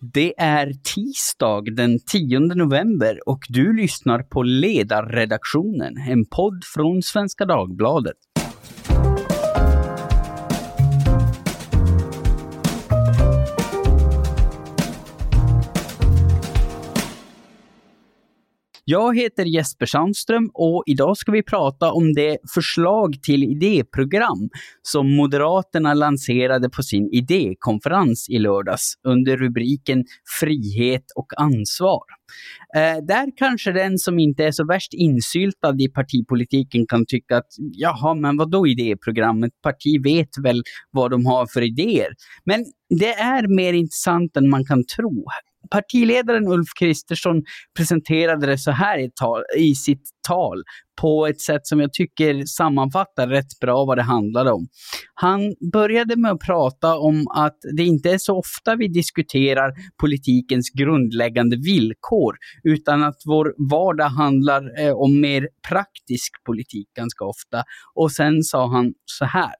Det är tisdag den 10 november och du lyssnar på Ledarredaktionen, en podd från Svenska Dagbladet. Jag heter Jesper Sandström och idag ska vi prata om det förslag till idéprogram som Moderaterna lanserade på sin idékonferens i lördags under rubriken Frihet och ansvar. Eh, där kanske den som inte är så värst insyltad i partipolitiken kan tycka att jaha, men vad då idéprogram? Ett parti vet väl vad de har för idéer. Men det är mer intressant än man kan tro partiledaren Ulf Kristersson presenterade det så här i, tal, i sitt tal på ett sätt som jag tycker sammanfattar rätt bra vad det handlade om. Han började med att prata om att det inte är så ofta vi diskuterar politikens grundläggande villkor, utan att vår vardag handlar eh, om mer praktisk politik ganska ofta. Och sen sa han så här.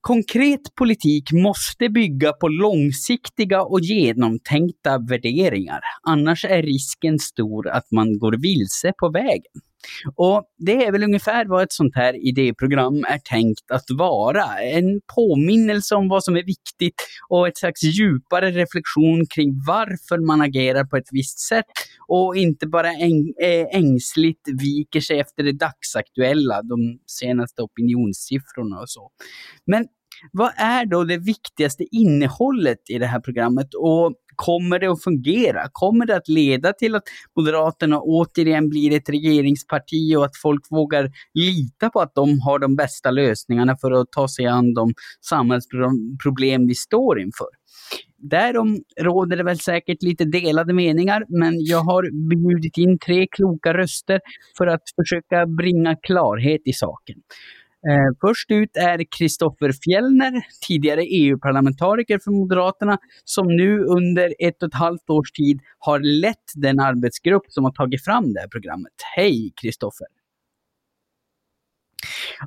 Konkret politik måste bygga på långsiktiga och genomtänkta värderingar. Annars är risken stor att man går vilse på vägen. Och det är väl ungefär vad ett sånt här idéprogram är tänkt att vara. En påminnelse om vad som är viktigt och ett slags djupare reflektion kring varför man agerar på ett visst sätt och inte bara äng eh, ängsligt viker sig efter det dagsaktuella, de senaste opinionssiffrorna och så. Men vad är då det viktigaste innehållet i det här programmet och kommer det att fungera? Kommer det att leda till att Moderaterna återigen blir ett regeringsparti och att folk vågar lita på att de har de bästa lösningarna för att ta sig an de samhällsproblem vi står inför? Därom råder det väl säkert lite delade meningar, men jag har bjudit in tre kloka röster för att försöka bringa klarhet i saken. Eh, först ut är Kristoffer Fjellner, tidigare EU-parlamentariker för Moderaterna, som nu under ett och ett halvt års tid har lett den arbetsgrupp som har tagit fram det här programmet. Hej Kristoffer!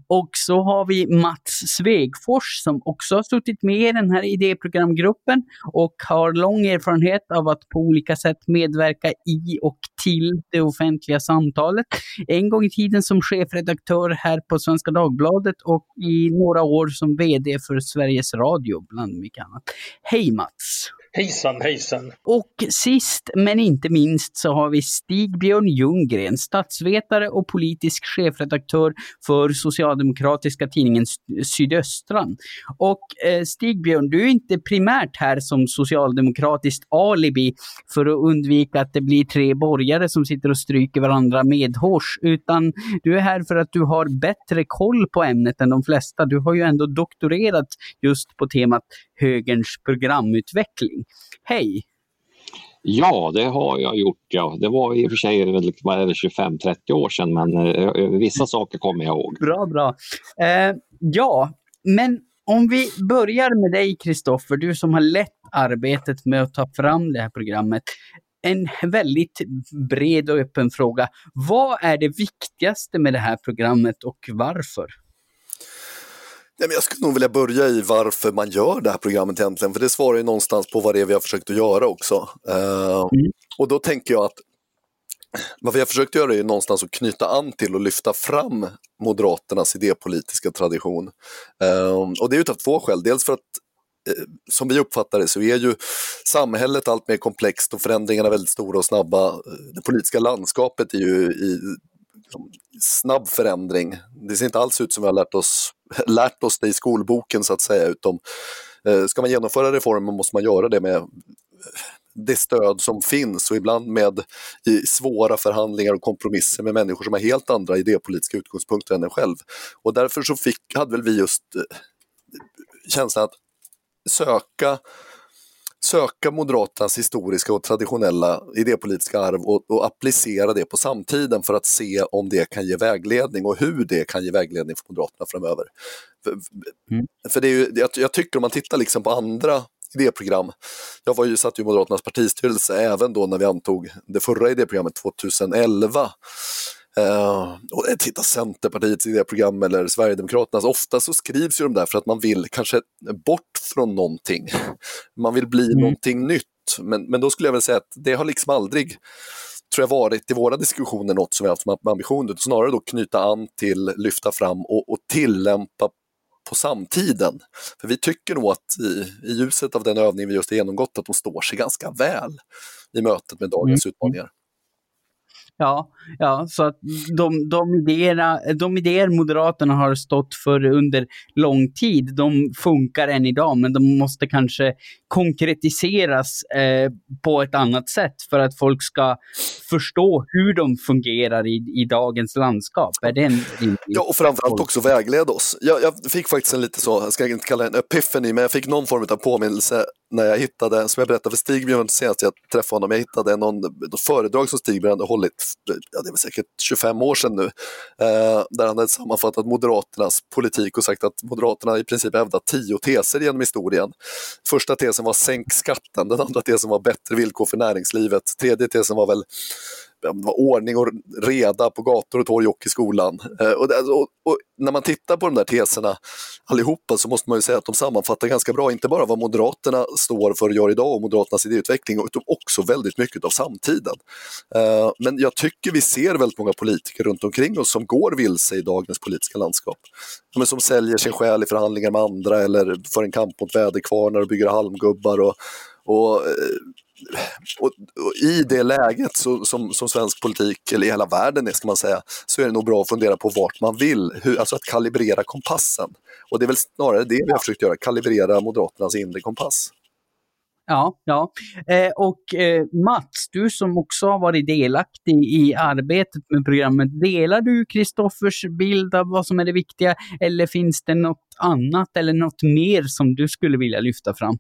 Och så har vi Mats Svegfors som också har suttit med i den här idéprogramgruppen och har lång erfarenhet av att på olika sätt medverka i och till det offentliga samtalet. En gång i tiden som chefredaktör här på Svenska Dagbladet och i några år som VD för Sveriges Radio bland mycket annat. Hej Mats! Hejsan hejsan! Och sist men inte minst så har vi Stig-Björn Ljunggren, statsvetare och politisk chefredaktör för socialdemokratiska tidningen Sydöstran. Och eh, Stig-Björn, du är inte primärt här som socialdemokratiskt alibi för att undvika att det blir tre borgare som sitter och stryker varandra medhårs, utan du är här för att du har bättre koll på ämnet än de flesta. Du har ju ändå doktorerat just på temat högerns programutveckling. Hej! Ja, det har jag gjort. Ja. Det var i och för sig 25-30 år sedan, men eh, vissa saker kommer jag ihåg. Bra, bra. Eh, ja, men om vi börjar med dig Kristoffer, du som har lett arbetet med att ta fram det här programmet. En väldigt bred och öppen fråga. Vad är det viktigaste med det här programmet och varför? Nej, men jag skulle nog vilja börja i varför man gör det här programmet egentligen, för det svarar ju någonstans på vad det är vi har försökt att göra också. Uh, mm. Och då tänker jag att vad vi har försökt göra är någonstans att knyta an till och lyfta fram Moderaternas idépolitiska tradition. Uh, och det är utav två skäl, dels för att uh, som vi uppfattar det så är ju samhället allt mer komplext och förändringarna väldigt stora och snabba. Det politiska landskapet är ju i Liksom, snabb förändring. Det ser inte alls ut som vi har lärt oss, lärt oss det i skolboken så att säga, utom eh, ska man genomföra reformer måste man göra det med eh, det stöd som finns och ibland med i svåra förhandlingar och kompromisser med människor som har helt andra idépolitiska utgångspunkter än en själv. Och därför så fick, hade väl vi just eh, känslan att söka söka Moderaternas historiska och traditionella idépolitiska arv och, och, applicera det på samtiden för att se om det kan ge vägledning och hur det kan ge vägledning för Moderaterna framöver. För, mm. för det är ju, jag, jag, tycker om man tittar liksom på andra idéprogram. Jag var ju, satt i Moderaternas partistyrelse även då när vi antog det förra idéprogrammet 2011. Uh, och titta Centerpartiets idéprogram eller Sverigedemokraternas, ofta så skrivs ju de där för att man vill kanske bort från någonting. Man vill bli mm. någonting nytt. Men, men då skulle jag väl säga att det har liksom aldrig tror jag varit i våra diskussioner något som vi haft med ambition, snarare då knyta an till, lyfta fram och, och tillämpa på samtiden. För vi tycker nog att i, i ljuset av den övning vi just har genomgått att de står sig ganska väl i mötet med dagens mm. utmaningar. Ja, ja, så att de, de, idéerna, de idéer Moderaterna har stått för under lång tid, de funkar än idag, men de måste kanske konkretiseras eh, på ett annat sätt för att folk ska förstå hur de fungerar i, i dagens landskap. Är det en Ja, och framförallt också vägleda oss. Jag, jag, fick faktiskt en lite så, jag ska inte kalla det en epiphany, men jag fick någon form av påminnelse när jag hittade, som jag berättade för Stigbjörn senast jag träffade honom, jag hittade någon, någon föredrag som Stigbjörn hade hållit, ja, det är väl säkert 25 år sedan nu, eh, där han hade sammanfattat Moderaternas politik och sagt att Moderaterna i princip hävdat tio teser genom historien. Första tesen var sänk skatten, den andra tesen var bättre villkor för näringslivet, tredje tesen var väl det var ordning och reda på gator och torg och i skolan. Eh, och, alltså, och, och, när man tittar på de där teserna allihopa så måste man ju säga att de sammanfattar ganska bra, inte bara vad Moderaterna står för och gör idag och Moderaternas idéutveckling, utan också väldigt mycket av samtiden. Eh, men jag tycker vi ser väldigt många politiker runt omkring oss som går vilse i dagens politiska landskap. Men som säljer sin själ i förhandlingar med andra eller för en kamp mot väderkvarnar och bygger halmgubbar och, och eh, och, och, i det läget så, som, som svensk politik, eller i hela världen är, ska man säga, så är det nog bra att fundera på vart man vill, hur, alltså att kalibrera kompassen. Och det är väl snarare det vi har försökt göra, kalibrera Moderaternas inre kompass. Ja, ja. Eh, och eh, Mats, du som också har varit delaktig i arbetet med programmet, delar du Kristoffers bild av vad som är det viktiga eller finns det något annat eller något mer som du skulle vilja lyfta fram?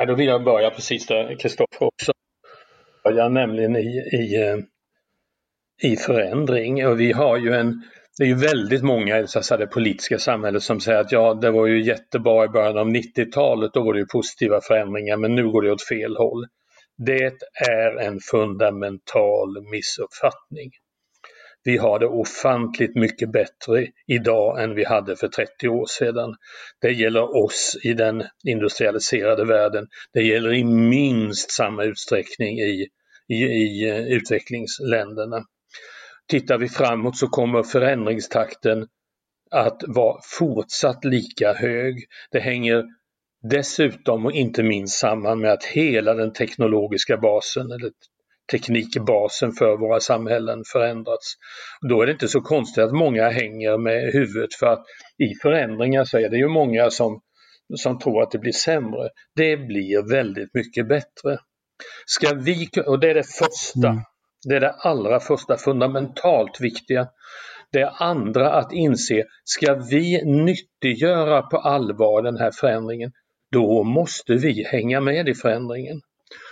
Ja, då vill jag börja precis där Kristoffer också börjar nämligen i, i, eh, i förändring. Och vi har ju en, det är ju väldigt många i det politiska samhället som säger att ja, det var ju jättebra i början av 90-talet, då var det ju positiva förändringar, men nu går det åt fel håll. Det är en fundamental missuppfattning. Vi har det ofantligt mycket bättre idag än vi hade för 30 år sedan. Det gäller oss i den industrialiserade världen. Det gäller i minst samma utsträckning i, i, i eh, utvecklingsländerna. Tittar vi framåt så kommer förändringstakten att vara fortsatt lika hög. Det hänger dessutom och inte minst samman med att hela den teknologiska basen, eller teknikbasen för våra samhällen förändrats. Då är det inte så konstigt att många hänger med huvudet för att i förändringar så är det ju många som, som tror att det blir sämre. Det blir väldigt mycket bättre. Ska vi, och det är det första, mm. det är det allra första fundamentalt viktiga. Det andra att inse, ska vi nyttiggöra på allvar den här förändringen, då måste vi hänga med i förändringen.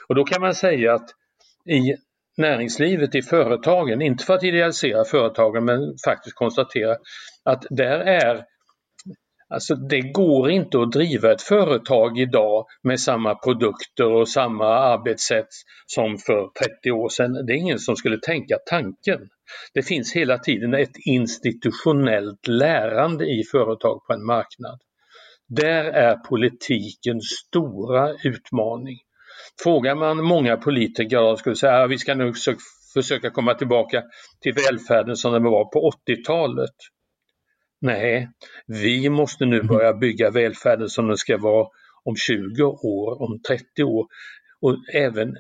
Och då kan man säga att i näringslivet, i företagen, inte för att idealisera företagen men faktiskt konstatera att där är Alltså det går inte att driva ett företag idag med samma produkter och samma arbetssätt som för 30 år sedan. Det är ingen som skulle tänka tanken. Det finns hela tiden ett institutionellt lärande i företag på en marknad. Där är politikens stora utmaning. Frågar man många politiker, de skulle säga att vi ska nu försöka komma tillbaka till välfärden som den var på 80-talet. Nej, vi måste nu mm. börja bygga välfärden som den ska vara om 20 år, om 30 år. Och även,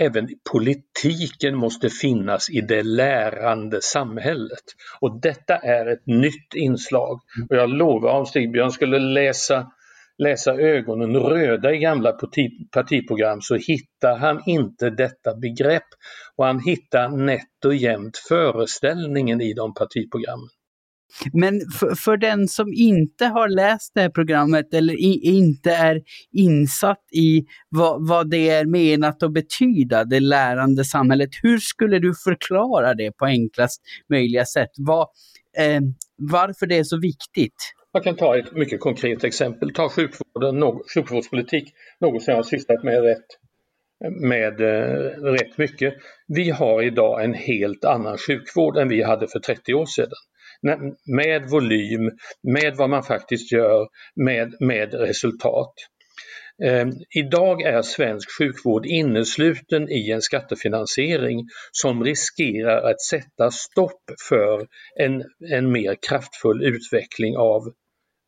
även politiken måste finnas i det lärande samhället. Och detta är ett nytt inslag. Mm. Och jag lovar om Stigbjörn skulle läsa läsa ögonen röda i gamla partiprogram så hittar han inte detta begrepp och han hittar nätt och jämnt föreställningen i de partiprogrammen. Men för, för, den som inte har läst det här programmet eller i, inte är insatt i vad, vad det är menat att betyda, det lärande samhället, hur skulle du förklara det på enklast möjliga sätt? Vad, eh, varför det är så viktigt? Jag kan ta ett mycket konkret exempel. Ta sjukvården, något, sjukvårdspolitik, något som jag har sysslat med rätt, med eh, rätt mycket. Vi har idag en helt annan sjukvård än vi hade för 30 år sedan. Med volym, med vad man faktiskt gör, med, med resultat. Eh, idag är svensk sjukvård innesluten i en skattefinansiering som riskerar att sätta stopp för en, en mer kraftfull utveckling av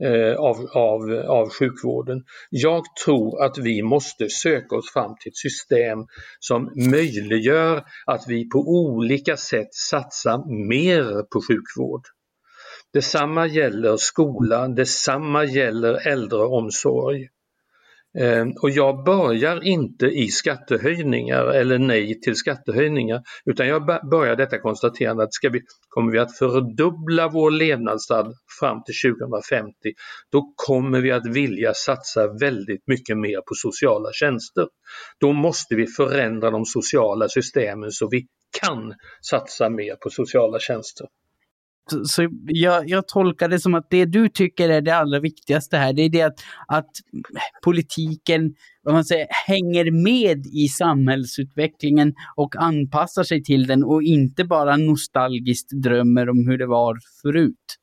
Eh, av, av, av sjukvården. Jag tror att vi måste söka oss fram till ett system som möjliggör att vi på olika sätt satsar mer på sjukvård. Detsamma gäller skolan, detsamma gäller äldreomsorg. Ehm, och jag börjar inte i skattehöjningar eller nej till skattehöjningar utan jag börjar detta konstaterande att ska vi, kommer vi att fördubbla vår levnadsstandard fram till 2050 då kommer vi att vilja satsa väldigt mycket mer på sociala tjänster. Då måste vi förändra de sociala systemen så vi kan satsa mer på sociala tjänster. Så jag, jag, tolkar det som att det du tycker är det allra viktigaste här, det är det att, att politiken vad man säger, hänger med i samhällsutvecklingen och anpassar sig till den och inte bara nostalgiskt drömmer om hur det var förut.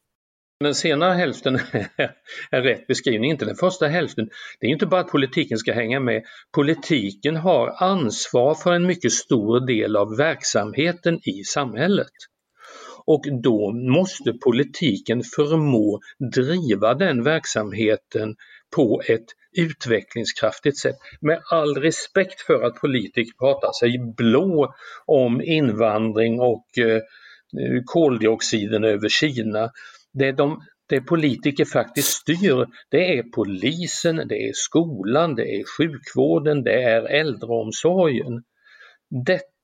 Den senare hälften är rätt beskrivning, inte den första hälften. Det är inte bara att politiken ska hänga med. Politiken har ansvar för en mycket stor del av verksamheten i samhället och då måste politiken förmå driva den verksamheten på ett utvecklingskraftigt sätt. Med all respekt för att politiker pratar sig blå om invandring och eh, koldioxiden över Kina. Det de det politiker faktiskt styr, det är polisen, det är skolan, det är sjukvården, det är äldreomsorgen.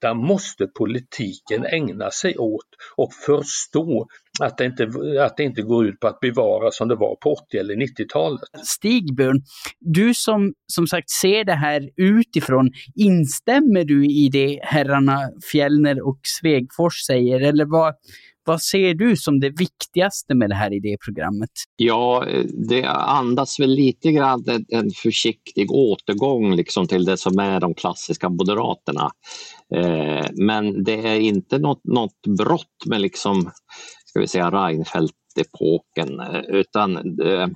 Detta måste politiken ägna sig åt och förstå att det, inte, att det inte går ut på att bevara som det var på 80 eller 90-talet. Stigbjörn, du som som sagt ser det här utifrån, instämmer du i det herrarna Fjellner och Svegfors säger eller vad, vad ser du som det viktigaste med det här idéprogrammet? Ja, eh, det andas väl lite grann en, en försiktig återgång liksom till det som är de klassiska Moderaterna. Eh, men det är inte något, något brott med liksom, ska vi säga Reinfeldt-epoken eh, utan eh,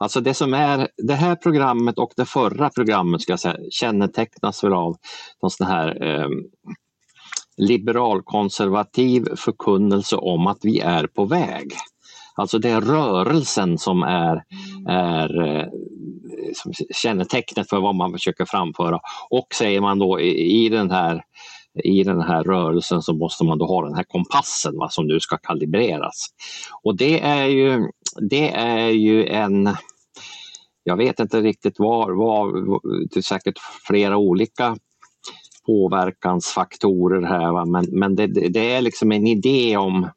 Alltså det som är det här programmet och det förra programmet ska jag säga, kännetecknas väl av någon sån här eh, liberalkonservativ förkunnelse om att vi är på väg. Alltså det är rörelsen som är, är eh, som kännetecknet för vad man försöker framföra. Och säger man då i, i den här i den här rörelsen så måste man då ha den här kompassen va, som nu ska kalibreras. Och det är ju, det är ju en jag vet inte riktigt var, var det är säkert flera olika påverkansfaktorer här. Va? Men, men det, det, är liksom en idé om,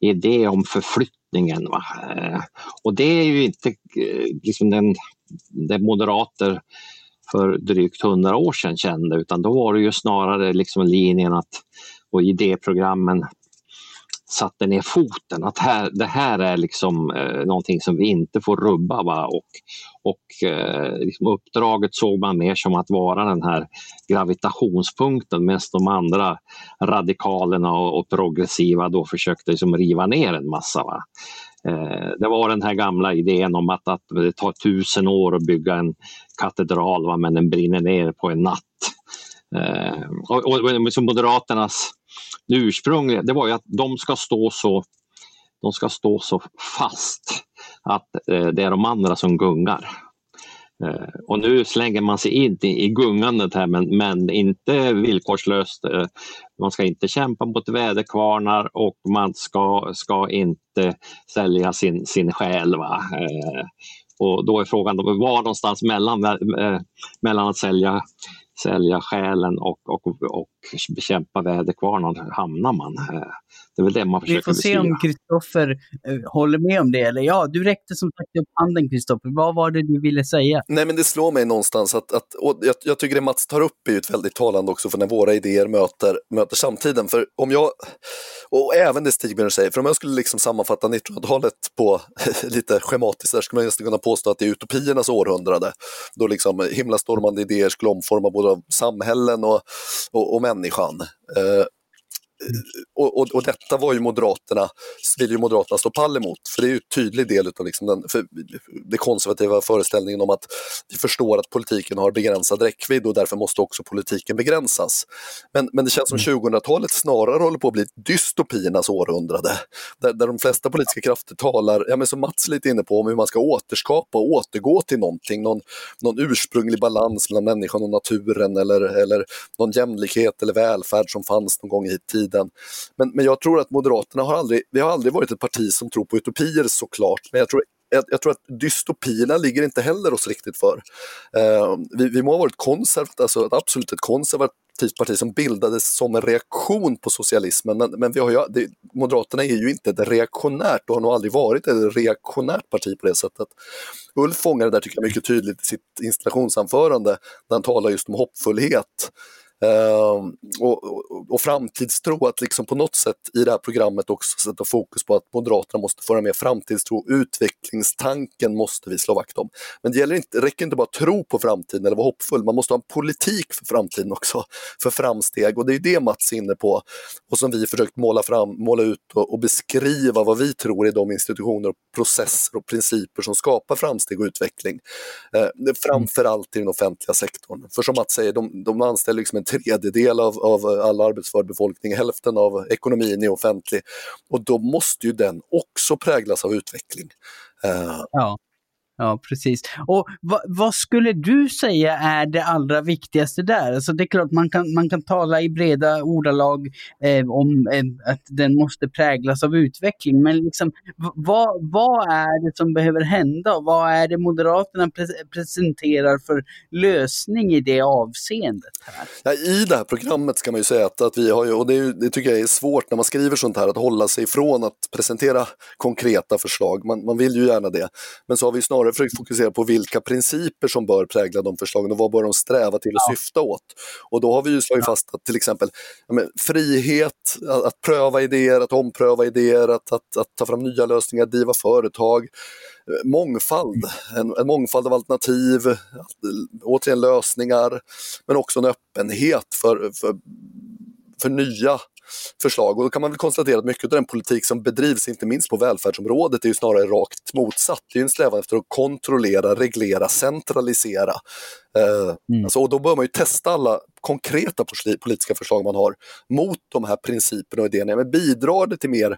idé om förflyttningen. Va? Eh, och det är ju inte eh, liksom den, den moderater för drygt hundra år sedan kände utan då var det ju snarare liksom linjen att och idéprogrammen satte ner foten. Att här, det här är liksom eh, någonting som vi inte får rubba. Va? Och, och eh, liksom uppdraget såg man mer som att vara den här gravitationspunkten medan de andra radikalerna och, och progressiva då försökte liksom riva ner en massa. Va? Eh, det var den här gamla idén om att, att det tar tusen år att bygga en katedral va? men den brinner ner på en natt. Eh, och, och, och Moderaternas ursprung det var ju att de ska stå så, de ska stå så fast att eh, det är de andra som gungar. Eh, och nu slänger man sig in i, i gungandet här men, men inte villkorslöst. Eh, man ska inte kämpa mot väderkvarnar och man ska, ska inte sälja sin, sin själ. Va? Eh, och då är frågan var någonstans mellan, eh, mellan att sälja sälja själen och, och, och bekämpa väderkvarnar hamnar man. Det är väl det man försöker Vi får se om Kristoffer uh, håller med om det. Eller ja, du räckte som sagt upp handen Kristoffer. Vad var det du ville säga? Nej, men det slår mig någonstans att, att och jag, jag tycker det Mats tar upp är ju ett väldigt talande också för när våra idéer möter, möter samtiden. För om jag, och även det Stigbjörn säger, för om jag skulle liksom sammanfatta 1900-talet på lite schematiskt, där skulle man nästan kunna påstå att det är utopiernas århundrade. Då liksom himlastormande idéer skulle omforma både samhällen och, och, och människan. Eh, och, och, och, detta var ju Moderaterna, vill ju Moderaterna stå pall emot, för det är ju en tydlig del av liksom den för, det konservativa föreställningen om att vi förstår att politiken har begränsad räckvidd och därför måste också politiken begränsas. Men, men det känns som 2000-talet mm. snarare håller på att bli dystopiernas århundrade, där, där de flesta politiska krafter talar, ja, men som Mats lite inne på, om hur man ska återskapa och återgå till någonting, någon, någon ursprunglig balans mellan människan och naturen eller, eller någon jämlikhet eller välfärd som fanns någon gång i tiden. Men, men jag tror att Moderaterna har aldrig, vi har aldrig varit ett parti som tror på utopier såklart, men jag tror jag, jag, tror att dystopierna ligger inte heller oss riktigt för. Eh, vi, vi må ha varit konservativt, alltså absolut ett konservativt parti som bildades som en reaktion på socialismen, men, men vi har ju, det, Moderaterna är ju inte ett reaktionärt och har nog aldrig varit ett reaktionärt parti på det sättet. Ulf fångade det där tycker jag mycket tydligt i sitt installationsanförande, när han talar just om hoppfullhet. Ehm, och, och, och, framtidstro, att liksom på något sätt i det här programmet också sätta fokus på att Moderaterna måste föra med framtidstro, utvecklingstanken måste vi slå vakt om. Men det gäller inte, räcker inte bara att tro på framtiden eller vara hoppfull, man måste ha en politik för framtiden också, för framsteg och det är det Mats är inne på och som vi försökt måla, fram, måla ut och, och beskriva vad vi tror är de institutioner, processer och principer som skapar framsteg och utveckling. Eh, framförallt i den offentliga sektorn. För som Mats säger, de, de anställer liksom en tredjedel av, av all arbetsför befolkning, hälften av ekonomin är offentlig. Och då måste ju den också präglas av utveckling. Uh, ja. Ja, precis. Och vad, vad, skulle du säga är det allra viktigaste där? Alltså det är klart man kan, man kan tala i breda ordalag eh, om eh, att den måste präglas av utveckling, men liksom, vad, vad är det som behöver hända och vad är det Moderaterna pre presenterar för lösning i det avseendet? Här? Ja, I det här programmet ska man ju säga att, att vi har ju, och det, det, tycker jag är svårt när man skriver sånt här, att hålla sig ifrån att presentera konkreta förslag. Man, man vill ju gärna det, men så har vi snarare snarare försökt fokusera på vilka principer som bör prägla de förslagen och vad bör de sträva till att ja. syfta åt. Och då har vi ju slagit fast att till exempel men, frihet, att, att, pröva idéer, att ompröva idéer, att, att, att ta fram nya lösningar, driva företag, mångfald, en, en, mångfald av alternativ, återigen lösningar, men också en öppenhet för, för, för nya förslag. Och då kan man väl konstatera att mycket av den politik som bedrivs, inte minst på välfärdsområdet, är ju snarare rakt motsatt. Det är en strävan efter att kontrollera, reglera, centralisera. Eh, mm. alltså, och då bör man ju testa alla konkreta politiska förslag man har mot de här principerna och idéerna. Men bidrar det till mer,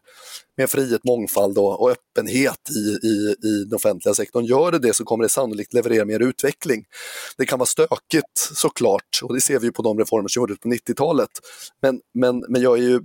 mer frihet, mångfald och, och öppenhet i, i, i den offentliga sektorn? Gör det det så kommer det sannolikt leverera mer utveckling. Det kan vara stökigt såklart och det ser vi på de reformer som gjordes på 90-talet. Men, men, men jag är ju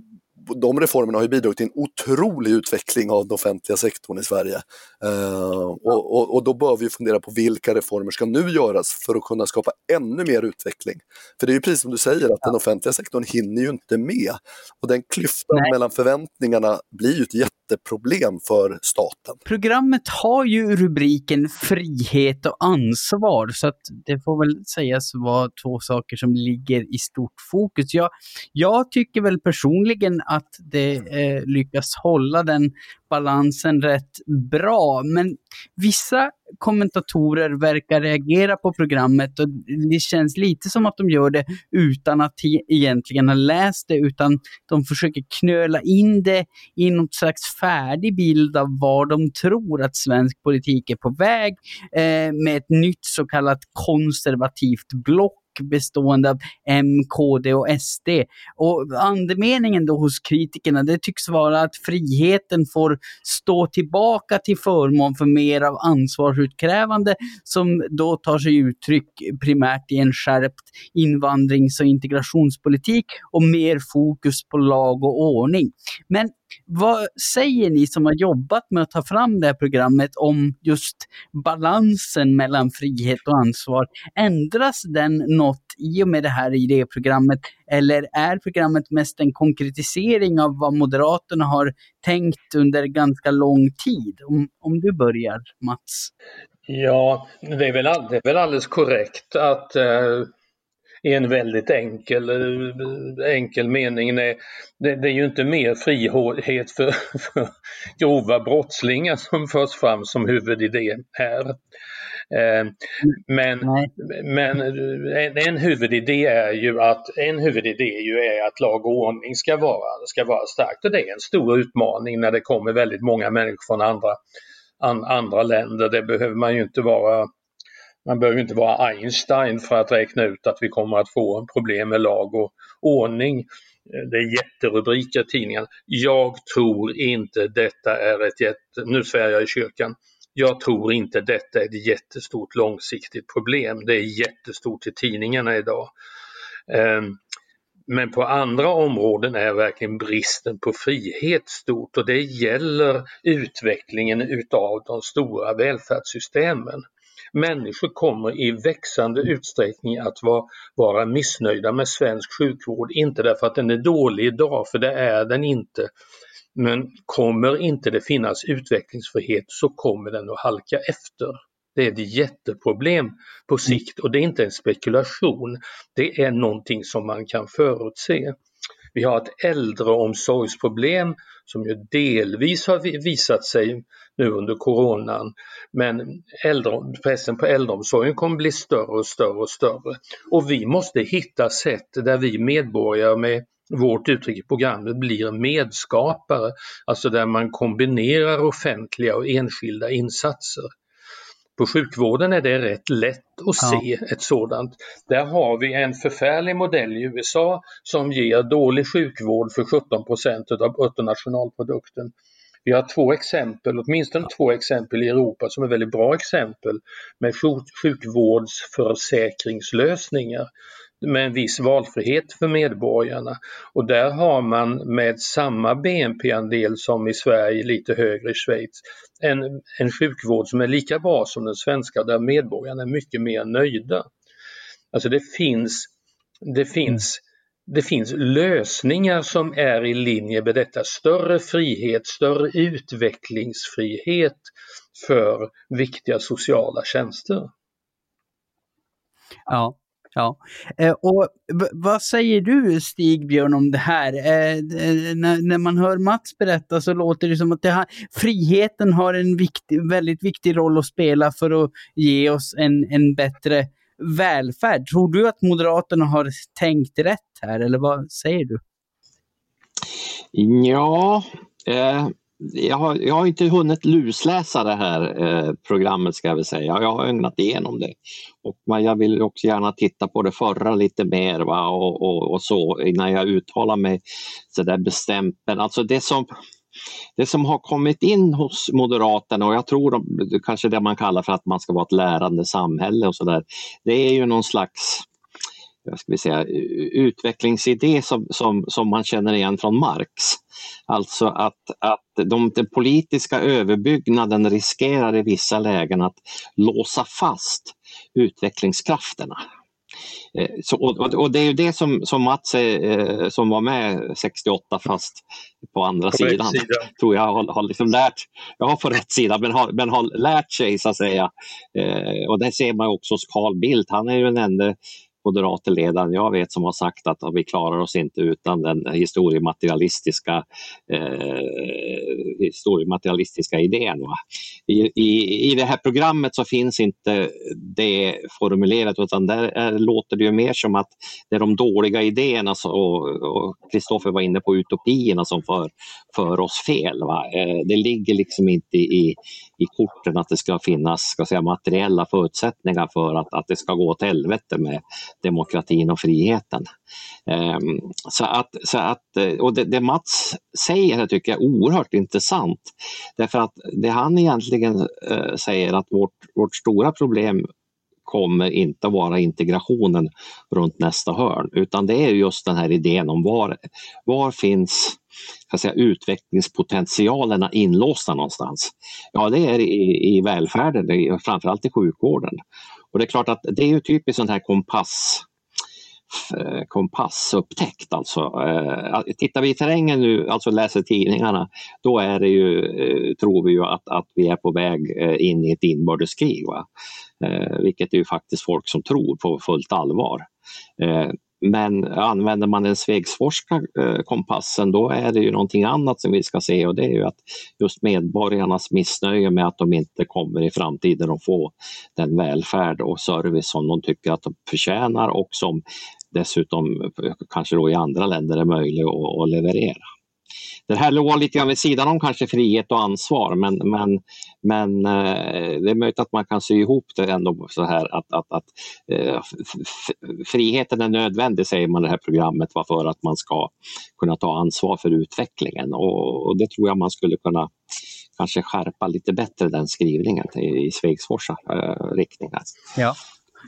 de reformerna har ju bidragit till en otrolig utveckling av den offentliga sektorn i Sverige. Uh, och, och, och, då bör vi fundera på vilka reformer ska nu göras för att kunna skapa ännu mer utveckling. För det är ju precis som du säger att den offentliga sektorn hinner ju inte med. Och den klyftan Nej. mellan förväntningarna blir ju ett jätteproblem för staten. Programmet har ju rubriken frihet och ansvar så att det får väl sägas vara två saker som ligger i stort fokus. Jag, jag tycker väl personligen att det eh, lyckas hålla den balansen rätt bra. Men vissa kommentatorer verkar reagera på programmet och det känns lite som att de gör det utan att egentligen ha läst det, utan de försöker knöla in det i något slags färdig bild av var de tror att svensk politik är på väg eh, med ett nytt så kallat konservativt block bestående av M, KD och SD. Och andemeningen då hos kritikerna, det tycks vara att friheten får stå tillbaka till förmån för mer av ansvarsutkrävande som då tar sig uttryck primärt i en skärpt invandrings och integrationspolitik och mer fokus på lag och ordning. Men vad säger ni som har jobbat med att ta fram det här programmet om just balansen mellan frihet och ansvar? Ändras den något i och med det här idéprogrammet? Eller är programmet mest en konkretisering av vad Moderaterna har tänkt under ganska lång tid? Om, om du börjar, Mats. Ja, det är väl, det är väl alldeles korrekt att eh i en väldigt enkel, enkel mening. Det, det, det är ju inte mer frihet för, för grova brottslingar som förs fram som huvudidé här. Eh, men, men en, en huvudidé är ju att en huvudidé ju är att lag och ordning ska vara, ska vara starkt och det är en stor utmaning när det kommer väldigt många människor från andra, an, andra länder. Det behöver man ju inte vara man behöver inte vara Einstein för att räkna ut att vi kommer att få problem med lag och ordning. Det är jätterubriker i tidningen. Jag tror inte detta är ett jätte... Nu svär jag i kyrkan. Jag tror inte detta är ett jättestort långsiktigt problem. Det är jättestort i tidningarna idag. Ehm, men på andra områden är verkligen bristen på frihet stort och det gäller utvecklingen utav de stora välfärdssystemen. Människor kommer i växande utsträckning att vara, vara missnöjda med svensk sjukvård, inte därför att den är dålig idag, för det är den inte. Men kommer inte det finnas utvecklingsfrihet så kommer den att halka efter. Det är ett jätteproblem på sikt och det är inte en spekulation. Det är någonting som man kan förutse. Vi har ett äldreomsorgsproblem som ju delvis har visat sig nu under coronan. Men äldre, pressen på äldreomsorgen kommer bli större och större och större. Och vi måste hitta sätt där vi medborgare med vårt uttryck i programmet blir medskapare, alltså där man kombinerar offentliga och enskilda insatser. På sjukvården är det rätt lätt att se ja. ett sådant. Där har vi en förfärlig modell i USA som ger dålig sjukvård för 17% av bruttonationalprodukten. Vi har två exempel, åtminstone två exempel i Europa som är väldigt bra exempel med sjukvårdsförsäkringslösningar med en viss valfrihet för medborgarna. Och där har man med samma BNP-andel som i Sverige, lite högre i Schweiz, en, en sjukvård som är lika bra som den svenska där medborgarna är mycket mer nöjda. Alltså det finns, det finns det finns lösningar som är i linje med detta. Större frihet, större utvecklingsfrihet för viktiga sociala tjänster. Ja, Ja, eh, och vad säger du Stig-Björn om det här? Eh, när, när, man hör Mats berätta så låter det som att det här, friheten har en viktig, väldigt viktig roll att spela för att ge oss en, en bättre välfärd. Tror du att Moderaterna har tänkt rätt här eller vad säger du? Ja, eh, jag har, jag har inte hunnit lusläsa det här eh, programmet ska jag väl säga. Jag har ögnat igenom det. Och man, jag vill också gärna titta på det förra lite mer va? Och, och, och så innan jag uttalar mig så där bestämt. Men alltså det som, det som har kommit in hos Moderaterna och jag tror de, kanske det man kallar för att man ska vara ett lärande samhälle och sådär. Det är ju någon slags jag ska vi säga, utvecklingsidé som, som, som man känner igen från Marx. Alltså att, att de, den politiska överbyggnaden riskerar i vissa lägen att låsa fast utvecklingskrafterna. Eh, så, och, och, det är ju det som, som Mats eh, som var med 68 fast på andra på sidan, sida. tror jag har, har liksom lärt, ja på rätt sida, men har, men har lärt sig så att säga. Eh, och det ser man också hos Carl Bildt, han är ju den enda moderate ledaren jag vet som har sagt att vi klarar oss inte utan den historiematerialistiska, eh, historiematerialistiska idén. I, i, I det här programmet så finns inte det formulerat utan där är, låter det ju mer som att det är de dåliga idéerna och Kristoffer var inne på utopierna som för, för oss fel. Va? Eh, det ligger liksom inte i, i korten att det ska finnas ska säga, materiella förutsättningar för att, att det ska gå åt helvete med demokratin och friheten. Ehm, så att, så att, eh, och det, det Mats säger här tycker jag är oerhört intressant. Därför att det han egentligen eh, säger att vårt, vårt stora problem kommer inte att vara integrationen runt nästa hörn utan det är just den här idén om var, var finns ska säga, utvecklingspotentialerna inlåsta någonstans? Ja, det är i, i välfärden, framförallt i sjukvården. Och det är klart att det är ju typiskt sånt här kompass eh, kompassupptäckt. Alltså. Eh, tittar vi i terrängen nu, alltså läser tidningarna, då är det ju, eh, tror vi ju att, att vi är på väg eh, in i ett inbördeskrig. Va? Eh, vilket är ju faktiskt folk som tror på fullt allvar. Eh, men använder man den Svegsforska eh, kompassen då är det ju någonting annat som vi ska se och det är ju att just medborgarnas missnöje med att de inte kommer i framtiden att få den välfärd och service som de tycker att de förtjänar och som dessutom eh, kanske då i andra länder är möjlig att, att leverera. Det här låg lite grann vid sidan om kanske frihet och ansvar men, men, men eh, det är möjligt att man kan sy ihop det ändå så här att, att, att eh, friheten är nödvändig säger man i det här programmet för att man ska kunna ta ansvar för utvecklingen och, och det tror jag man skulle kunna kanske skärpa lite bättre den skrivningen i Svegforsa eh, riktning. Ja.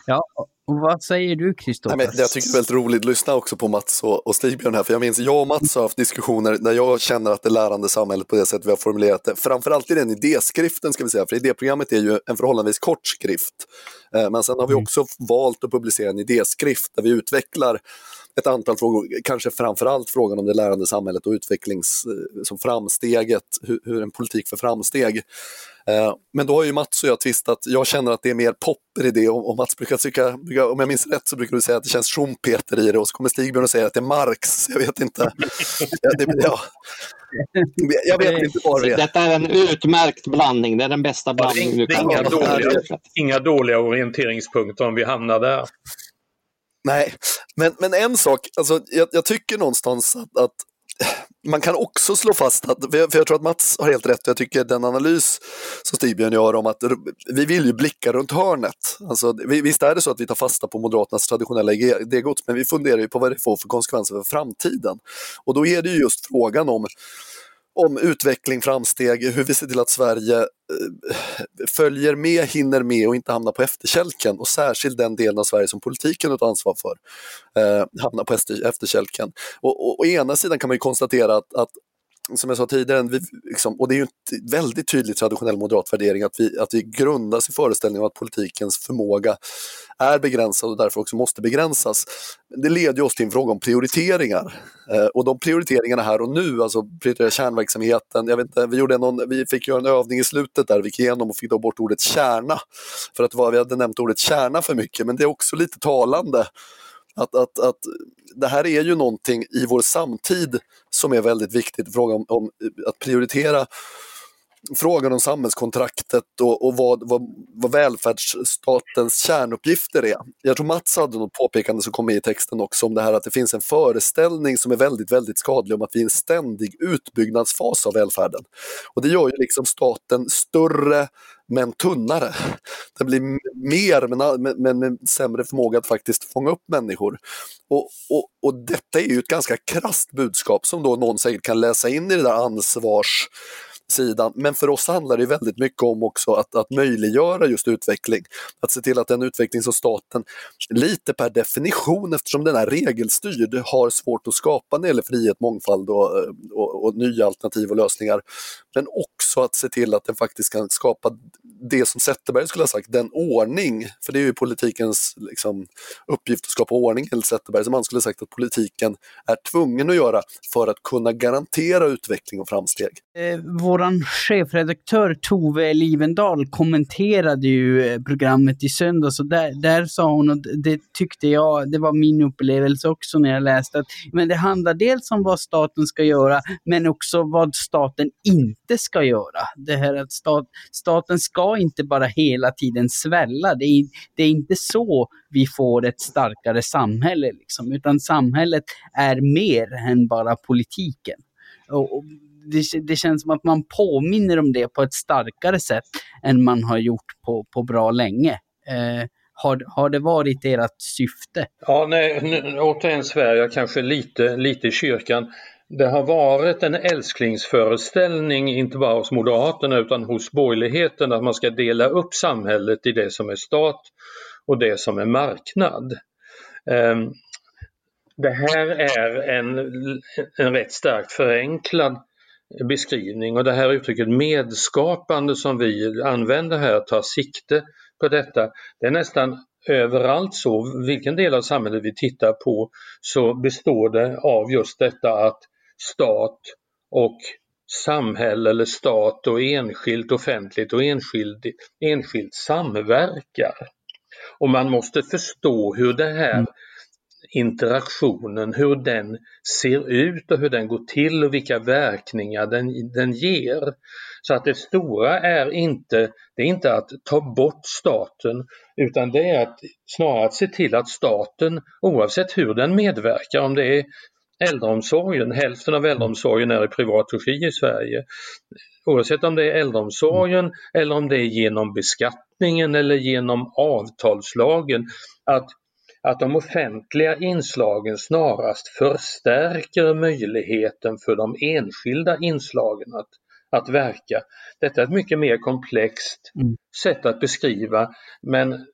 Ja, och vad säger du Kristoffer? Jag tycker det är väldigt roligt att lyssna också på Mats och, och Stigbjörn här, för jag minns jag och Mats har haft diskussioner där jag känner att det lärande samhället på det sätt vi har formulerat det, framförallt i den idéskriften ska vi säga, för idéprogrammet är ju en förhållandevis kort skrift. Eh, men sen har vi mm. också valt att publicera en idéskrift där vi utvecklar ett antal frågor, kanske framförallt frågan om det lärande samhället och utvecklings, eh, som framsteget, hur, hur en politik för framsteg. Eh, men då har ju Mats och jag tvistat, jag känner att det är mer popper i det och Mats brukar tycka, om jag minns rätt så brukar du säga att det känns Schumpeter i det och så kommer Stigbjörn och säger att det är Marx, jag vet inte. ja, det, ja. Jag vet inte vad det är. Detta är en utmärkt blandning, det är den bästa blandningen du kan inga dåliga, inga dåliga orienteringspunkter om vi hamnar där. Nej, men, men en sak, alltså, jag, jag tycker någonstans att, att man kan också slå fast att, för jag, för jag, tror att Mats har helt rätt, jag tycker den analys som Stigbjörn gör om att vi vill ju blicka runt hörnet. Alltså, visst är det så att vi tar fasta på Moderaternas traditionella idégods, men vi funderar ju på vad det får för konsekvenser för framtiden. Och då är det ju just frågan om om utveckling, framsteg, hur vi ser till att Sverige eh, följer med, hinner med och inte hamnar på efterkälken och särskilt den delen av Sverige som politiken har ett ansvar för eh, hamnar på efterkälken. Och, och, å ena sidan kan man ju konstatera att, att som jag sa tidigare, vi, liksom, och det är ju en väldigt tydlig traditionell moderat värdering att vi, att vi grundas i föreställningen att politikens förmåga är begränsad och därför också måste begränsas. Det leder oss till en fråga om prioriteringar. Eh, och de prioriteringarna här och nu, alltså prioritera kärnverksamheten, jag vet inte, vi, gjorde någon, vi fick göra en övning i slutet där vi gick igenom och fick ta bort ordet kärna. För att vi hade nämnt ordet kärna för mycket, men det är också lite talande att, att, att det här är ju någonting i vår samtid som är väldigt viktigt, frågan om, om att prioritera frågan om samhällskontraktet och, och vad, vad, vad välfärdsstatens kärnuppgifter är. Jag tror Mats hade något påpekande som kom med i texten också om det här att det finns en föreställning som är väldigt, väldigt skadlig om att vi är i en ständig utbyggnadsfas av välfärden. Och det gör ju liksom staten större men tunnare. Den blir mer men, men med sämre förmåga att faktiskt fånga upp människor. Och, och, och detta är ju ett ganska krasst budskap som då någon säkert kan läsa in i det där ansvars sidan. Men för oss handlar det väldigt mycket om också att, att möjliggöra just utveckling. Att se till att den utveckling som staten, lite per definition eftersom den är regelstyrd, har svårt att skapa när det gäller frihet, mångfald och, eh, och, och nya alternativ och lösningar. Men också att se till att den faktiskt kan skapa det som Zetterberg skulle ha sagt, den ordning, för det är ju politikens liksom, uppgift att skapa ordning enligt Zetterberg, som han skulle ha sagt att politiken är tvungen att göra för att kunna garantera utveckling och framsteg. Eh, våran chefredaktör Tove Livendal kommenterade ju eh, programmet i söndags och där, där sa hon, och det tyckte jag, det var min upplevelse också när jag läste, att men det handlar dels om vad staten ska göra, men också vad staten inte ska göra. Det här att stat, staten ska inte bara hela tiden svälla. Det är, det är inte så vi får ett starkare samhälle, liksom, utan samhället är mer än bara politiken. Och, och det, det, känns som att man påminner om det på ett starkare sätt än man har gjort på, på bra länge. Eh, har, har det varit ert syfte? Ja, nej, nu, återigen svär jag kanske lite, lite i kyrkan. Det har varit en älsklingsföreställning, inte bara hos Moderaterna utan hos borgerligheten, att man ska dela upp samhället i det som är stat och det som är marknad. Ehm, det här är en, en rätt starkt förenklad beskrivning och det här uttrycket medskapande som vi använder här tar sikte på detta. Det är nästan överallt så, vilken del av samhället vi tittar på, så består det av just detta att stat och samhälle eller stat och enskilt, offentligt och enskild, enskilt samverkar. Och man måste förstå hur det här mm interaktionen, hur den ser ut och hur den går till och vilka verkningar den, den ger. Så att det stora är inte, det är inte att ta bort staten utan det är att snarare att se till att staten, oavsett hur den medverkar, om det är äldreomsorgen, hälften av äldreomsorgen är i privat regi i Sverige. Oavsett om det är äldreomsorgen eller om det är genom beskattningen eller genom avtalslagen, att att de offentliga inslagen snarast förstärker möjligheten för de enskilda inslagen att, att verka. Detta är ett mycket mer komplext mm. sätt att beskriva men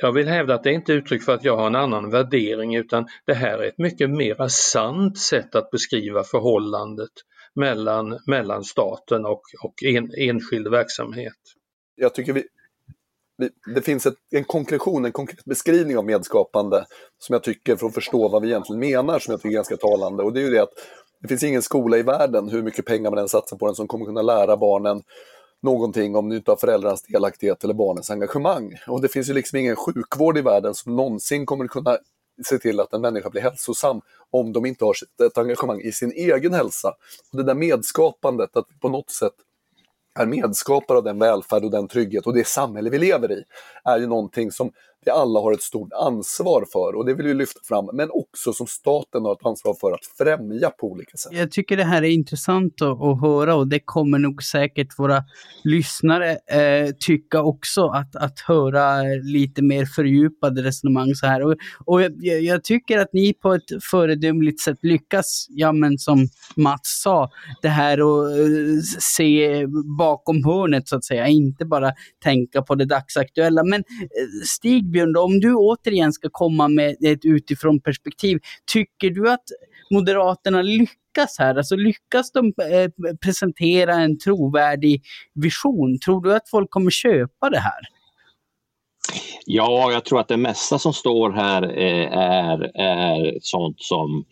jag vill hävda att det inte är uttryck för att jag har en annan värdering utan det här är ett mycket mer sant sätt att beskriva förhållandet mellan, mellan staten och, och en, enskild verksamhet. Jag tycker vi, det finns ett, en konkretion, en konkret beskrivning av medskapande som jag tycker, för att förstå vad vi egentligen menar, som jag tycker är ganska talande. Och det är ju det att det finns ingen skola i världen, hur mycket pengar man än satsar på den, som kommer kunna lära barnen någonting om du inte har föräldrarnas delaktighet eller barnens engagemang. Och det finns ju liksom ingen sjukvård i världen som någonsin kommer kunna se till att en människa blir hälsosam om de inte har ett engagemang i sin egen hälsa. Och det där medskapandet, att på något sätt är medskapare av den välfärd och den trygghet och det samhälle vi lever i, är ju någonting som vi alla har ett stort ansvar för och det vill vi lyfta fram, men också som staten har ett ansvar för att främja på olika sätt. Jag tycker det här är intressant att, att höra och det kommer nog säkert våra lyssnare eh, tycka också, att, att höra lite mer fördjupade resonemang så här. Och, och jag, jag, tycker att ni på ett föredömligt sätt lyckas, ja men som Mats sa, det här att eh, se bakom hörnet så att säga, inte bara tänka på det dagsaktuella. Men eh, Stig Björn, om du återigen ska komma med ett utifrån perspektiv, tycker du att Moderaterna lyckas här? Alltså lyckas de eh, presentera en trovärdig vision? Tror du att folk kommer köpa det här? Ja, jag tror att det mesta som står här eh, är, är sånt som...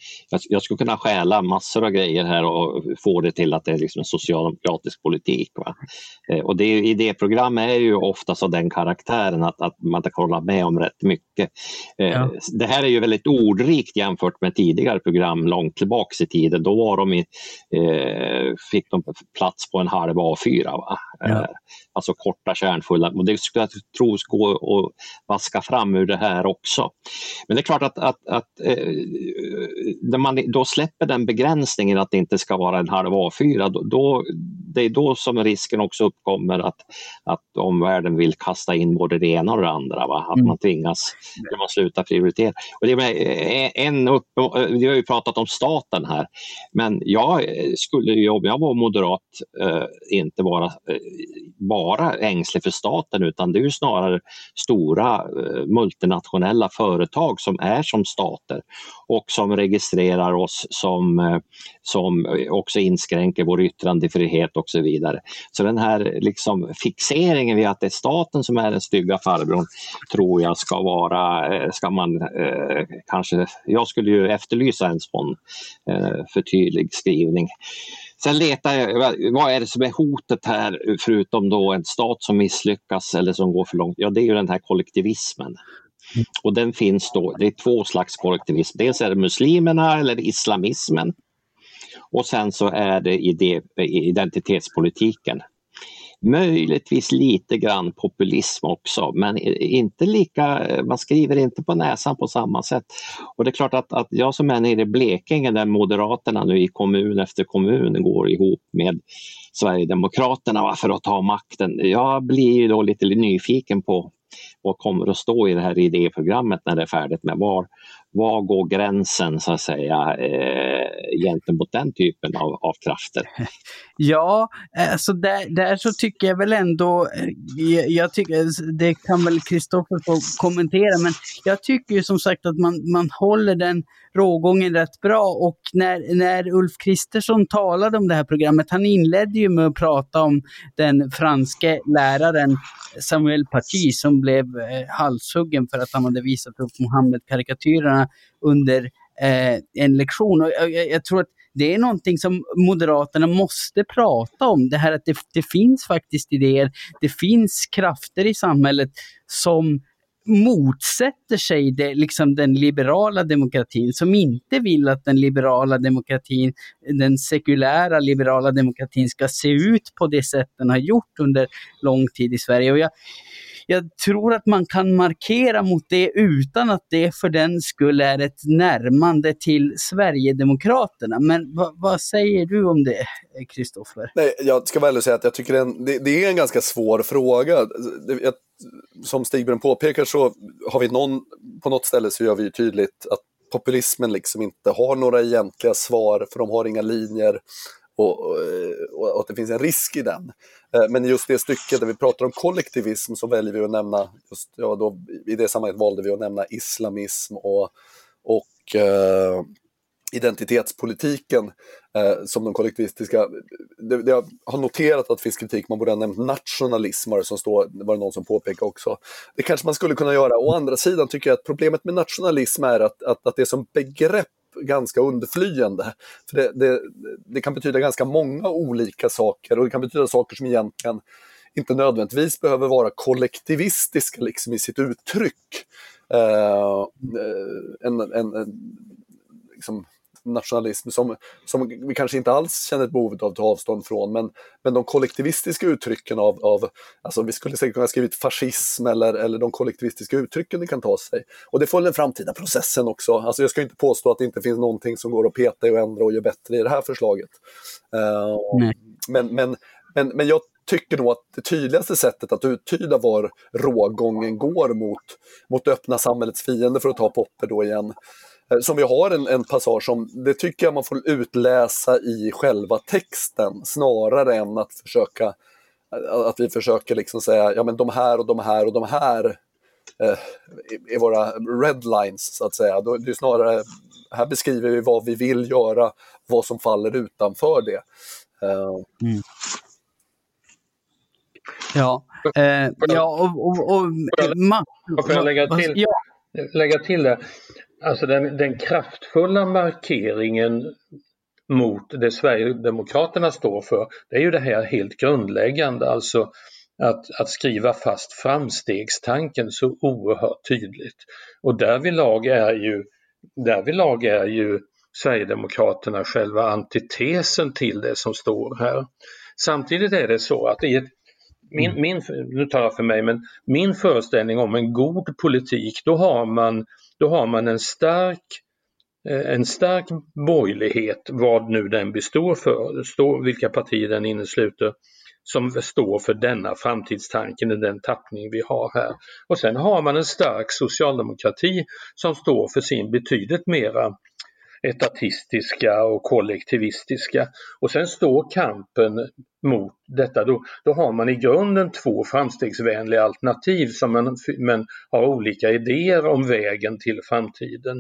Jag skulle kunna stjäla massor av grejer här och få det till att det är liksom en socialdemokratisk politik. Va? Eh, och det, idéprogram är ju oftast av den karaktären att, att man kan hålla med om rätt mycket. Eh, ja. Det här är ju väldigt ordrikt jämfört med tidigare program långt tillbaks i tiden. Då var de i, fick de plats på en halv A4. Va? Ja. Alltså korta kärnfulla. Och det skulle jag tro gå att vaska fram ur det här också. Men det är klart att, att, att eh, när man då släpper den begränsningen att det inte ska vara en halv A4, då, då, det är då som risken också uppkommer att, att omvärlden vill kasta in både det ena och det andra. Va? Att mm. man tvingas, när man slutar prioritera. Och det är en upp, vi har ju pratat om staten här, men jag skulle ju, om jag var moderat, eh, inte vara eh, bara ängslig för staten utan det är ju snarare stora eh, multinationella företag som är som stater och som registrerar oss som, eh, som också inskränker vår yttrandefrihet och så vidare. Så den här liksom fixeringen vid att det är staten som är den stygga farbrorn tror jag ska vara, eh, ska man eh, kanske, jag skulle ju efterlysa en sån eh, skrivning. Sen letar jag, vad är det som är hotet här förutom då en stat som misslyckas eller som går för långt? Ja, det är ju den här kollektivismen. Och den finns då, det är två slags kollektivism. Dels är det muslimerna eller islamismen och sen så är det identitetspolitiken. Möjligtvis lite grann populism också, men inte lika, man skriver inte på näsan på samma sätt. Och det är klart att, att jag som är nere i Blekinge där Moderaterna nu i kommun efter kommun går ihop med Sverigedemokraterna för att ta makten. Jag blir då lite nyfiken på vad kommer att stå i det här idéprogrammet när det är färdigt med var, var går gränsen så att säga eh, gentemot den typen av, av krafter? Ja, alltså där, där så tycker jag väl ändå, eh, jag, jag tycker, eh, det kan väl Kristoffer få kommentera, men jag tycker ju som sagt att man, man håller den rågången rätt bra och när, när Ulf Kristersson talade om det här programmet, han inledde ju med att prata om den franske läraren Samuel Paty som blev eh, halshuggen för att han hade visat upp Mohammed-karikatyrerna under eh, en lektion. Och jag, jag, tror att det är någonting som Moderaterna måste prata om. Det här att det, det finns faktiskt idéer, det finns krafter i samhället som motsätter sig det, liksom den liberala demokratin, som inte vill att den liberala demokratin, den sekulära liberala demokratin ska se ut på det sätt den har gjort under lång tid i Sverige. Och jag, jag tror att man kan markera mot det utan att det för den skull är ett närmande till Sverigedemokraterna. Men vad säger du om det, Kristoffer? Jag ska väl säga att jag tycker det, det, det är en ganska svår fråga. Jag, som Stigbrand påpekar så har vi någon, på något ställe så gör vi tydligt att populismen liksom inte har några egentliga svar, för de har inga linjer och, och, och, att det finns en risk i den. Eh, men just det stycket där vi pratar om kollektivism så väljer vi att nämna, just, ja, då, i det sammanhanget valde vi att nämna islamism och, och eh, identitetspolitiken eh, som de kollektivistiska. Det, det, jag har noterat att det finns kritik, man borde ha nämnt nationalism, som står, det var det någon som påpekade också. Det kanske man skulle kunna göra. Å andra sidan tycker jag att problemet med nationalism är att, att, att det som begrepp ganska underflyende. För det, det, det, kan betyda ganska många olika saker och det kan betyda saker som egentligen inte nödvändigtvis behöver vara kollektivistiska liksom, i sitt uttryck. Eh, eh en, en, en liksom, nationalism som, som vi kanske inte alls känner ett behov av att ta avstånd från. Men, men de kollektivistiska uttrycken av, av alltså vi skulle säkert kunna skrivit fascism eller, eller de kollektivistiska uttrycken det kan ta sig. Och det får den framtida processen också. Alltså jag ska inte påstå att det inte finns någonting som går att peta och ändra och göra bättre i det här förslaget. Uh, men, men, men, men jag tycker nog att det tydligaste sättet att uttyda var rågången går mot, mot det öppna samhällets fiende, för att ta Popper då igen, som vi har en, en passage som, det tycker jag man får utläsa i själva texten snarare än att försöka eh, att vi försöker liksom säga, ja men de här och de här och de här eh, är våra redlines så att säga. Det är snarare, här beskriver vi vad vi vill göra, vad som faller utanför det. Eh. Mm. Ja, eh, ja och, och, och, och Får jag lägga till, ja. lägga till det? Alltså den, den kraftfulla markeringen mot det Sverigedemokraterna står för, det är ju det här helt grundläggande, alltså att, att skriva fast framstegstanken så oerhört tydligt. Och därvidlag är ju, därvidlag är ju Sverigedemokraterna själva antitesen till det som står här. Samtidigt är det så att i ett min, mm. min, nu tar jag för mig, men min föreställning om en god politik, då har man då har man en stark eh, en stark borgerlighet, vad nu den består för, står, vilka partier den innesluter, som står för denna framtidstanken i den tappning vi har här. Och sen har man en stark socialdemokrati som står för sin betydligt mera etatistiska och kollektivistiska. Och sen står kampen mot detta. Då, då har man i grunden två framstegsvänliga alternativ som man, men har olika idéer om vägen till framtiden.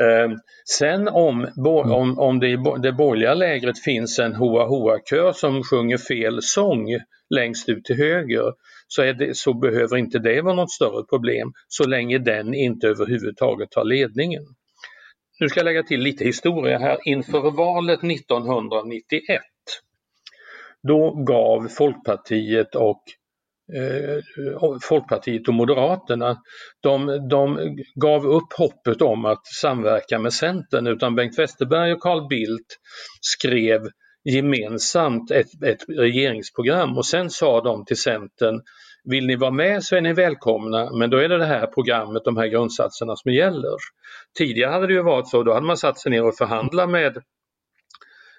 Eh, sen om, om, om det i det borgerliga lägret finns en Hoa Hoa-kör som sjunger fel sång längst ut till höger så, det, så behöver inte det vara något större problem så länge den inte överhuvudtaget tar ledningen. Nu ska jag lägga till lite historia här. Inför valet 1991 då gav Folkpartiet och eh, Folkpartiet och Moderaterna, de, de gav upp hoppet om att samverka med Centern utan Bengt Westerberg och Carl Bildt skrev gemensamt ett, ett regeringsprogram och sen sa de till Centern vill ni vara med så är ni välkomna men då är det det här programmet, de här grundsatserna som gäller. Tidigare hade det ju varit så, då hade man satt sig ner och förhandlat med,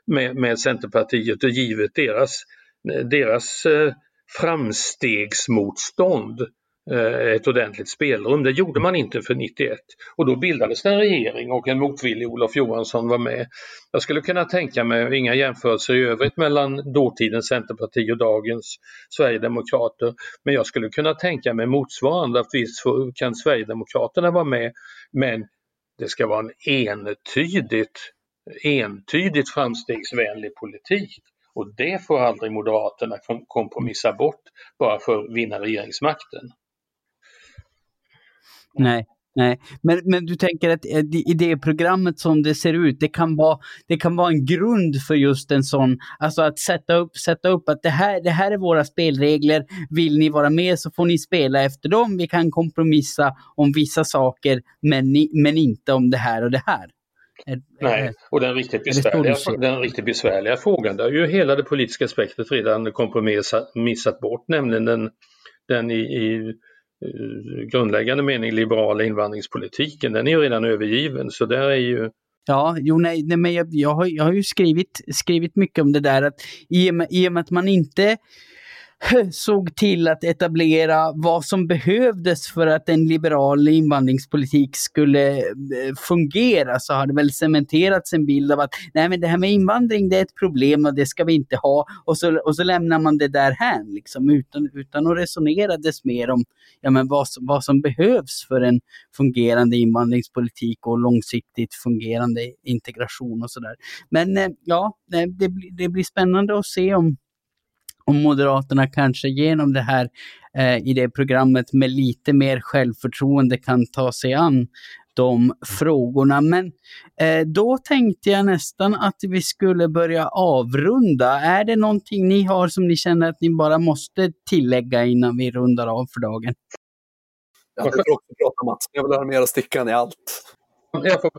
med, med Centerpartiet och givet deras, deras eh, framstegsmotstånd Eh, ett ordentligt spelrum. Det gjorde man inte för 91 och då bildades det en regering och en motvillig Olof Johansson var med. Jag skulle kunna tänka mig, inga jämförelser i övrigt mellan dåtidens Centerparti och dagens Sverigedemokrater, men jag skulle kunna tänka mig motsvarande att visst kan Sverigedemokraterna vara med men det ska vara en entydigt, entydigt framstegsvänlig politik. Och det får aldrig Moderaterna kompromissa bort bara för att vinna regeringsmakten. Nej. Nej, men, men du tänker att eh, idéprogrammet som det ser ut, det kan, vara, det kan vara en grund för just en sån, alltså att sätta upp, sätta upp att det här, det här är våra spelregler, vill ni vara med så får ni spela efter dem, vi kan kompromissa om vissa saker, men, ni, men inte om det här och det här. Nej, och den riktigt, besvärliga, den riktigt besvärliga frågan, där är ju hela det politiska spektret redan kompromissat bort, nämligen den, den i, i Eh, grundläggande mening liberala invandringspolitiken, den är ju redan övergiven. Så där är ju Ja, jo, nej, nej men jag, jag, har, jag har ju skrivit, skrivit mycket om det där att i och med, i och med att man inte såg till att etablera vad som behövdes för att en liberal invandringspolitik skulle eh, fungera så har det väl cementerats en bild av att nej men det här med invandring det är ett problem och det ska vi inte ha och så, och så lämnar man det därhän, liksom utan, utan att resonera dess mer om ja, men vad, vad som behövs för en fungerande invandringspolitik och långsiktigt fungerande integration och sådär. Men eh, ja, det, det blir spännande att se om om Moderaterna kanske genom det här eh, i det programmet med lite mer självförtroende kan ta sig an de frågorna. Men eh, då tänkte jag nästan att vi skulle börja avrunda. Är det någonting ni har som ni känner att ni bara måste tillägga innan vi rundar av för dagen? Jag får också prata Mats, jag vill höra mera stickan i allt. Jag får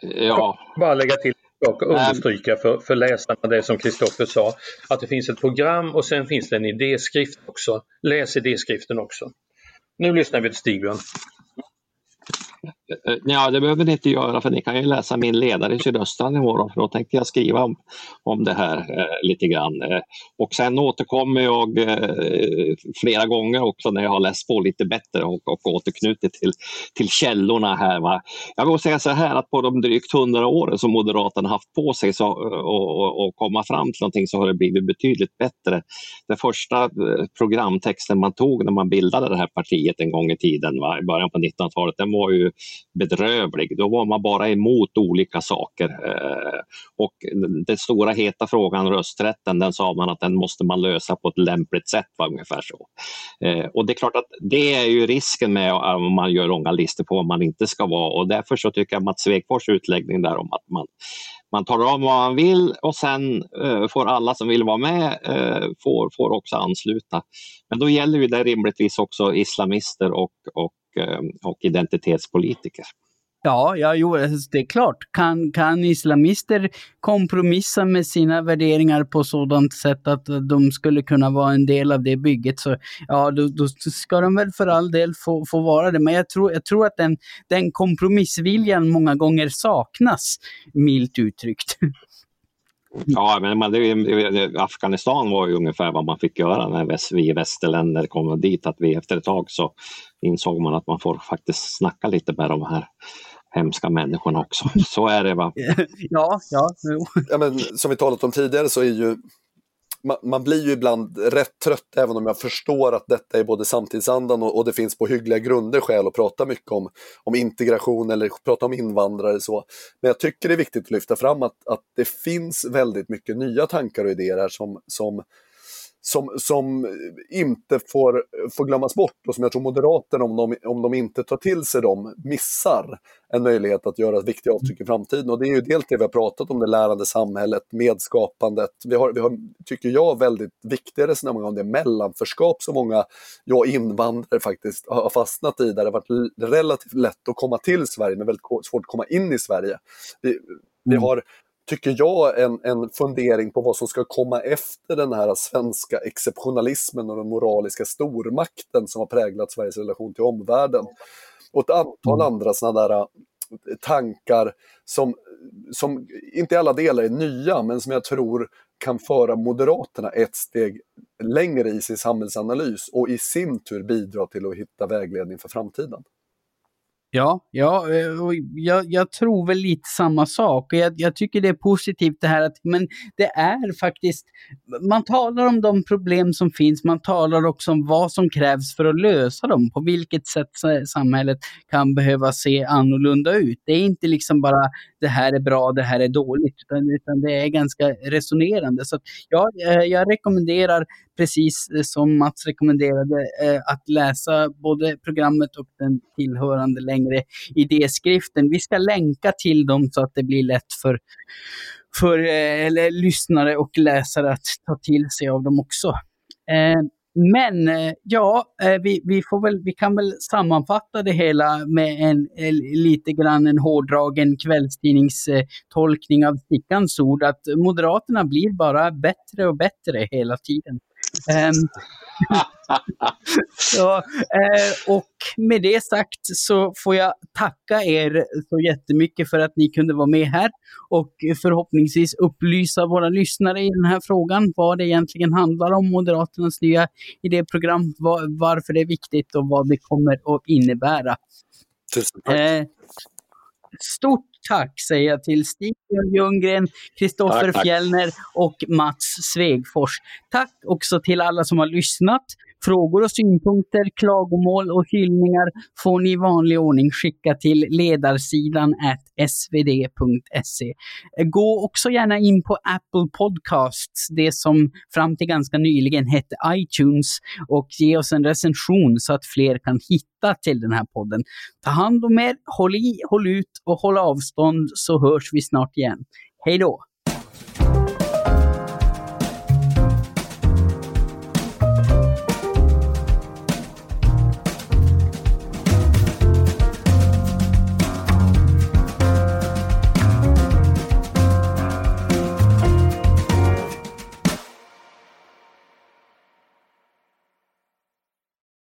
ja. bara lägga till och understryka för, för läsarna det som Kristoffer sa, att det finns ett program och sen finns det en idéskrift också. Läs idéskriften också. Nu lyssnar vi till Stigbjörn. Eh, ja, det behöver ni inte göra för ni kan ju läsa min ledare i Sydöstran imorgon för då tänkte jag skriva om, om det här eh, lite grann. Eh, och sen återkommer jag eh, flera gånger också när jag har läst på lite bättre och, och återknutit till, till källorna här. Va? Jag vill säga så här att på de drygt hundra åren som Moderaterna haft på sig så, eh, och, och, och, komma fram till någonting så har det blivit betydligt bättre. Den första eh, programtexten man tog när man bildade det här partiet en gång i tiden, va? i början på 1900-talet, den var ju bedrövlig. Då var man bara emot olika saker. Eh, och den stora heta frågan, rösträtten, den sa man att den måste man lösa på ett lämpligt sätt, var ungefär så. Eh, och det är klart att det är ju risken med om man gör långa listor på vad man inte ska vara och därför så tycker jag Mats Svegfors utläggning där om att man man talar om vad man vill och sen uh, får alla som vill vara med uh, får, får också ansluta. Men då gäller ju det rimligtvis också islamister och, och Eh, och identitetspolitiker. Ja, ja jo, alltså, det är klart. Kan, kan islamister kompromissa med sina värderingar på sådant sätt att de skulle kunna vara en del av det bygget, så ja, då, då ska de väl för all del få, få vara det. Men jag tror, jag tror att den, den kompromissviljan många gånger saknas, milt uttryckt. Ja, men man, det, Afghanistan var ju ungefär vad man fick göra när vi västerländer kom dit. Att vi efter ett tag så insåg man att man får faktiskt snacka lite med de här hemska människorna också. Så är det va? Ja, ja. ja men, som vi talat om tidigare så är ju man, man, blir ju ibland rätt trött även om jag förstår att detta är både samtidsandan och, och, det finns på hyggliga grunder skäl att prata mycket om, om integration eller prata om invandrare. Så. Men jag tycker det är viktigt att lyfta fram att, att det finns väldigt mycket nya tankar och idéer här som, som som, som inte får, får glömmas bort och som jag tror Moderaterna, om de, om de inte tar till sig dem, missar en möjlighet att göra ett viktigt avtryck i framtiden. Och det är ju dels det vi har pratat om, det lärande samhället, medskapandet. Vi har, vi har tycker jag, väldigt viktiga resonemang om det mellanförskap som många, ja, invandrare faktiskt har fastnat i, där det har varit relativt lätt att komma till Sverige, men väldigt svårt att komma in i Sverige. Vi, vi mm. har tycker jag, en, en fundering på vad som ska komma efter den här svenska exceptionalismen och den moraliska stormakten som har präglat Sveriges relation till omvärlden. Och ett antal mm. andra sådana där äh, tankar som, som inte i alla delar är nya, men som jag tror kan föra Moderaterna ett steg längre i sin samhällsanalys och i sin tur bidra till att hitta vägledning för framtiden. Ja, ja eh, jag, jag, tror väl lite samma sak. Jag, jag, tycker det är positivt det här att men det är faktiskt, man talar om de problem som finns, man talar också om vad som krävs för att lösa dem, på vilket sätt samhället kan behöva se annorlunda ut. Det är inte liksom bara det här är bra, det här är dåligt, utan, utan det är ganska resonerande. Så ja, eh, jag rekommenderar precis eh, som Mats rekommenderade, att läsa både programmet och den tillhörande länken längre idéskriften. Vi ska länka till dem så att det blir lätt för, för eh, eller, lyssnare och läsare att ta till sig av dem också. Eh, men eh, ja, eh, vi, vi, får väl, vi kan väl sammanfatta det hela med en, en lite grann en hårdragen kvällstidningstolkning av Stickans ord, att Moderaterna blir bara bättre och bättre hela tiden. Um, så, eh, och med det sagt så får jag tacka er så jättemycket för att ni kunde vara med här och förhoppningsvis upplysa våra lyssnare i den här frågan vad det egentligen handlar om, Moderaternas nya idéprogram, var, varför det är viktigt och vad det kommer att innebära. Tusen tack. Eh, stort tack säger jag till Stig Ljunggren, Kristoffer Fjellner och Mats Svegfors. Tack också till alla som har lyssnat. Frågor och synpunkter, klagomål och hyllningar får ni i vanlig ordning skicka till ledarsidan svd.se. Gå också gärna in på Apple Podcasts, det som fram till ganska nyligen hette iTunes, och ge oss en recension så att fler kan hitta till den här podden. Ta hand om er, håll i, håll ut och håll avstånd så hörs vi snart igen. Hej då!